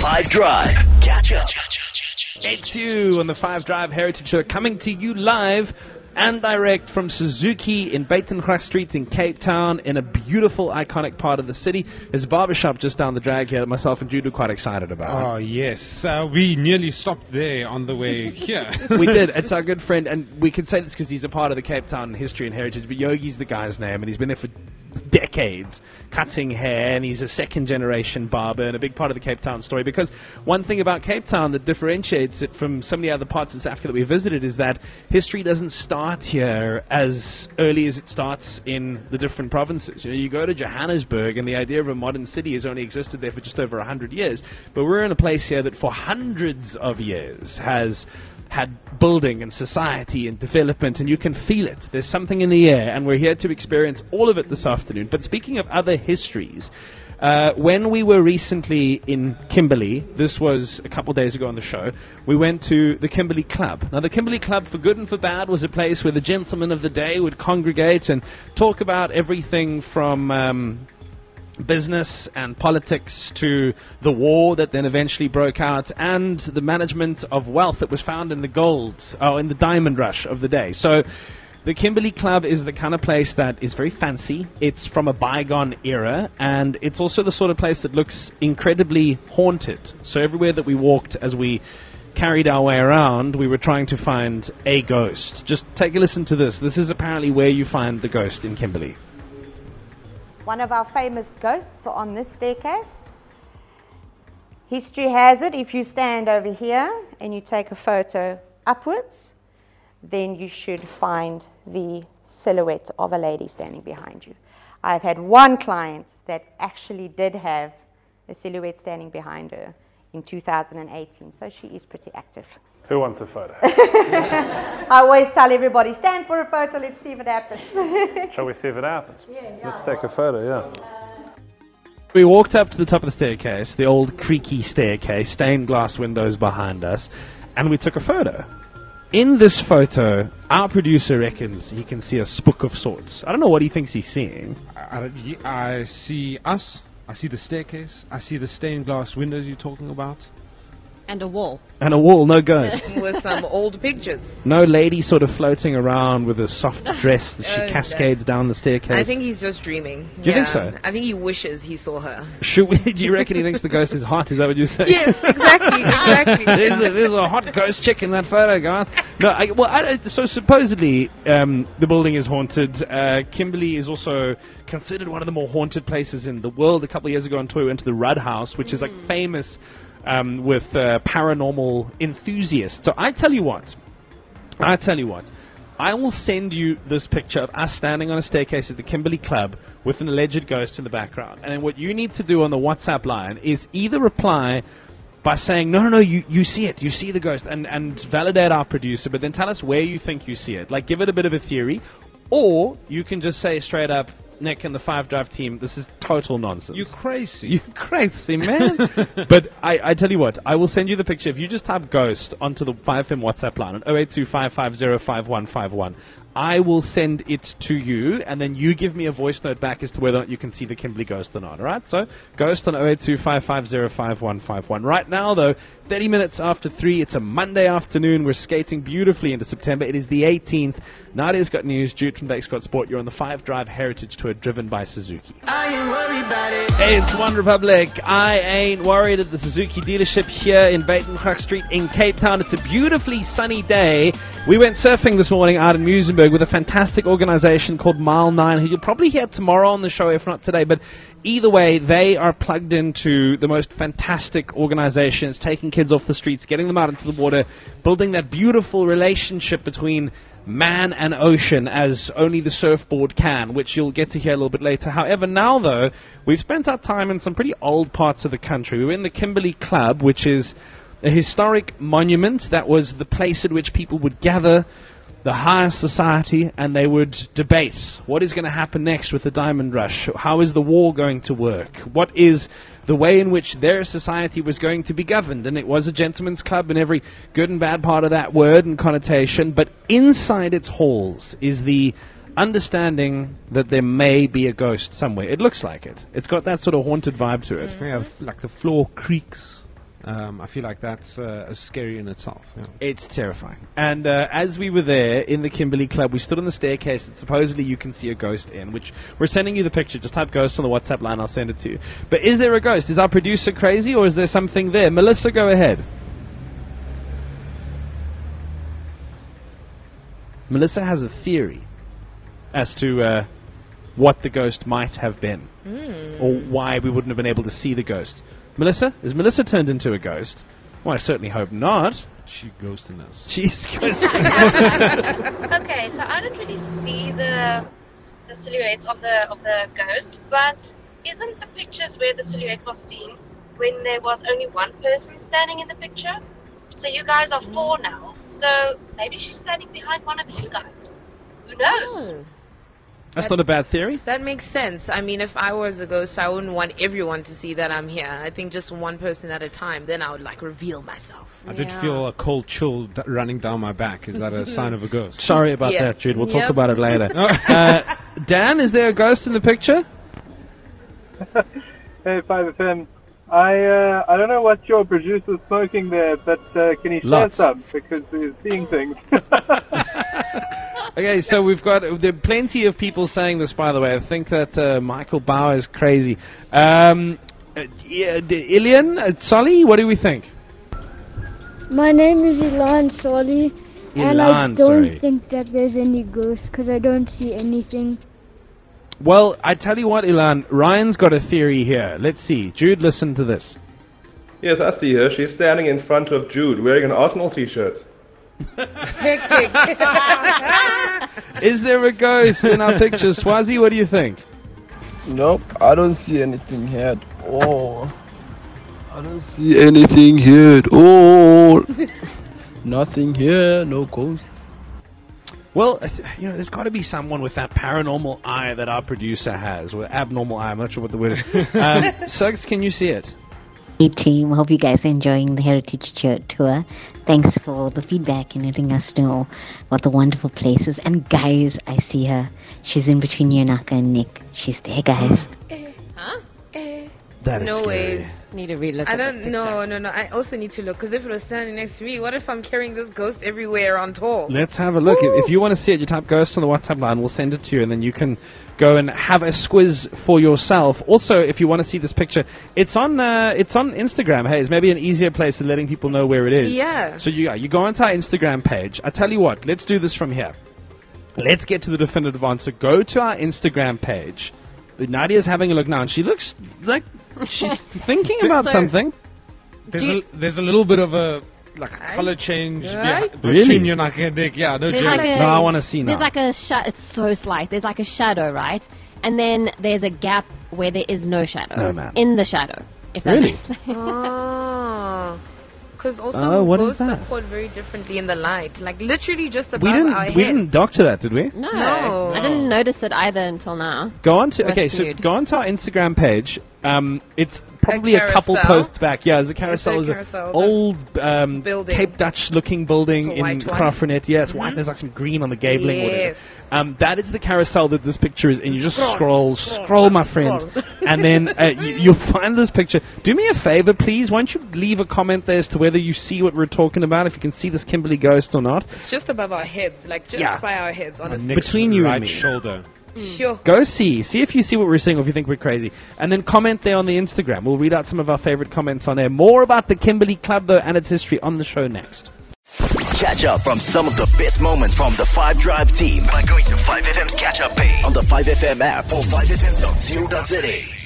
5 Drive. Catch up. It's you on the Five Drive Heritage Show, coming to you live and direct from Suzuki in Buitengracht Street in Cape Town, in a beautiful, iconic part of the city. There's a barbershop just down the drag here that myself and Jude are quite excited about. Oh, yes. Uh, we nearly stopped there on the way here. we did. It's our good friend, and we can say this because he's a part of the Cape Town history and heritage. But Yogi's the guy's name, and he's been there for decades cutting hair, and he's a second generation barber and a big part of the Cape Town story. Because one thing about Cape Town that differentiates it from so many other parts of South Africa that we visited is that history doesn't start here as early as it starts in the different provinces. You know, you go to Johannesburg, and the idea of a modern city has only existed there for just over 100 years. But we're in a place here that for hundreds of years has had building and society and development, and you can feel it. There's something in the air, and we're here to experience all of it this afternoon. But speaking of other histories, uh, when we were recently in Kimberley, this was a couple days ago on the show, we went to the Kimberley Club. Now, the Kimberley Club, for good and for bad, was a place where the gentlemen of the day would congregate and talk about everything from. Um, business and politics to the war that then eventually broke out and the management of wealth that was found in the gold or in the diamond rush of the day. So the Kimberley Club is the kind of place that is very fancy. It's from a bygone era, and it's also the sort of place that looks incredibly haunted. So everywhere that we walked as we carried our way around, we were trying to find a ghost. Just take a listen to this. This is apparently where you find the ghost in Kimberley. One of our famous ghosts on this staircase. History has it if you stand over here and you take a photo upwards, then you should find the silhouette of a lady standing behind you. I've had one client that actually did have a silhouette standing behind her in 2018, so she is pretty active. Who wants a photo? I always tell everybody, stand for a photo, let's see if it happens. Shall we see if it happens? Yeah. Let's take a photo, yeah. Uh, we walked up to the top of the staircase, the old creaky staircase, stained glass windows behind us, and we took a photo. In this photo, our producer reckons he can see a spook of sorts. I don't know what he thinks he's seeing. I, I, I see us. I see the staircase. I see the stained glass windows you're talking about. And a wall. And a wall, no ghost. with some old pictures. No lady sort of floating around with a soft dress that she Oh, cascades down the staircase. I think he's just dreaming. Do you think so? I think he wishes he saw her. Should we, do you reckon he thinks the ghost is hot? Is that what you're saying? Yes, exactly, exactly. there's, a, there's a hot ghost chick in that photo, guys. No, I, well, I, so supposedly um, the building is haunted. Uh, Kimberley is also considered one of the more haunted places in the world. A couple of years ago on tour, we went to the Rudd House, which is like famous um, with uh, paranormal enthusiasts. So I tell you what, I tell you what. I will send you this picture of us standing on a staircase at the Kimberley Club with an alleged ghost in the background. And then what you need to do on the WhatsApp line is either reply by saying, no, no, no, you, you see it, you see the ghost, and, and validate our producer, but then tell us where you think you see it. Like, give it a bit of a theory. Or you can just say straight up, Nick and the Five Drive team, this is total nonsense. You crazy. You crazy, man. but I, I tell you what, I will send you the picture. If you just type ghost onto the 5FM WhatsApp line on 0825505151, I will send it to you, and then you give me a voice note back as to whether or not you can see the Kimberley ghost or not. All right? So, ghost on 0825505151. Right now, though, 30 minutes after 3, it's a Monday afternoon. We're skating beautifully into September. It is the 18th. Nadia's got news. Jude from Bake Scott Sport. You're on the 5 Drive Heritage Tour driven by Suzuki. Hey, it's OneRepublic. I ain't worried at the Suzuki dealership here in Buitengracht Street in Cape Town. It's a beautifully sunny day. We went surfing this morning out in Muizenberg with a fantastic organization called Mile 9, who you'll probably hear tomorrow on the show, if not today. But either way, they are plugged into the most fantastic organizations, taking kids off the streets, getting them out into the water, building that beautiful relationship between man and ocean as only the surfboard can, which you'll get to hear a little bit later. However, now though, we've spent our time in some pretty old parts of the country. We were in the Kimberley Club, which is a historic monument that was the place at which people would gather the higher society and they would debate what is going to happen next with the diamond rush how is the war going to work what is the way in which their society was going to be governed. And it was a gentleman's club in every good and bad part of that word and connotation. But inside its halls is the understanding that there may be a ghost somewhere. It looks like it. It's got that sort of haunted vibe to it. We have uh, like the floor creaks. Um, I feel like that's uh, scary in itself. Yeah. It's terrifying. And uh, as we were there in the Kimberley Club, we stood on the staircase that supposedly you can see a ghost in, which we're sending you the picture. Just type ghost on the WhatsApp line, I'll send it to you. But is there a ghost? Is our producer crazy or is there something there? Melissa, go ahead. Melissa has a theory as to uh, what the ghost might have been or why we wouldn't have been able to see the ghost. Melissa? Is Melissa turned into a ghost? Well, I certainly hope not. She ghosting us. She's ghost. Okay, so I don't really see the the silhouette of the of the ghost, but isn't the pictures where the silhouette was seen when there was only one person standing in the picture? So you guys are four now. So maybe she's standing behind one of you guys. Who knows? Oh. That's not a bad theory. That makes sense. I mean, if I was a ghost, I wouldn't want everyone to see that I'm here. I think just one person at a time. Then I would like reveal myself. I did feel a cold chill d- running down my back. Is that a sign of a ghost? Sorry about Yeah. that, Jude. We'll talk about it later. uh, Dan, is there a ghost in the picture? Hey, 5FM. I uh, I don't know what your producer's smoking there, but uh, can he share Lots. some because he's seeing things. Okay, so we've got there are plenty of people saying this. By the way, I think that uh, Michael Bower is crazy. Um, uh, yeah, d- Ilian, uh, Solly, what do we think? My name is Ilan Soli, and I don't sorry. think that there's any ghosts because I don't see anything. Well, I tell you what, Ilan, Ryan's got a theory here. Let's see. Jude, listen to this. Yes, I see her. She's standing in front of Jude wearing an Arsenal t shirt. Hectic. Is there a ghost in our picture? Swazi, what do you think? Nope, I don't see anything here at all. I don't see anything here at all. Nothing here, no ghosts. Well, you know, there's got to be someone with that paranormal eye that our producer has, or abnormal eye. I'm not sure what the word is. Um, Suggs, can you see it? Hey team, hope you guys are enjoying the Heritage Tour- Tour. Thanks for the feedback and letting us know about the wonderful places. And guys, I see her. She's in between Yonaka and Nick. She's there, guys. That is no scary. ways. Need to relook I don't picture. know, no, no. No. I also need to look because if it was standing next to me, what if I'm carrying this ghost everywhere on tour? Let's have a look. If, if you want to see it, you type ghost on the WhatsApp line. We'll send it to you, and then you can go and have a squiz for yourself. Also, if you want to see this picture, it's on uh, it's on Instagram. Hey, it's maybe an easier place of letting people know where it is. Yeah. So you you go onto our Instagram page. I tell you what, let's do this from here. Let's get to the definitive answer. Go to our Instagram page. Nadia's having a look now, and she looks like she's thinking about So- something. There's, Do a, there's a little bit of a like a color change yeah, Right? between Really? Yonaka and Nick. Yeah, no There's joke. like a, No, I wanna see now. There's like a sh- It's so slight. There's like a shadow, right? And then there's a gap where there is no shadow. No, man. In the shadow. If that Really? makes- ah. Because also Oh, what is ghosts are that? caught very differently in the light. Like literally just above We didn't our heads. we didn't doctor that, did we? no, No. I didn't notice it either until now. Go on to With okay, so go on to our Instagram page. Um, it's probably a, couple posts back. Yeah, there's a carousel. It's a There's carousel, an old um, building. Cape Dutch looking building It's a in white one. Crawfordnet. Yeah, it's white. There's like some green on the gabling. Yes. Um, that is the carousel that this picture is, and you just Scroll, scroll, scroll, scroll, my friend, scroll. and then uh, you, you'll find this picture. Do me a favor, please. Why don't you leave a comment there as to whether you see what we're talking about, if you can see this Kimberley ghost or not. It's just above our heads, like just Yeah. by our heads, honestly. Nick's between you and right me. shoulder. Sure. Go see. See if you see what we're seeing or if you think we're crazy. And then comment there on the Instagram. We'll read out some of our favorite comments on there. More about the Kimberley Club, though, and its history on the show next. Catch up from some of the best moments from the 5 Drive team by going to 5FM's catch up page on the 5FM app or 5FM.co.za.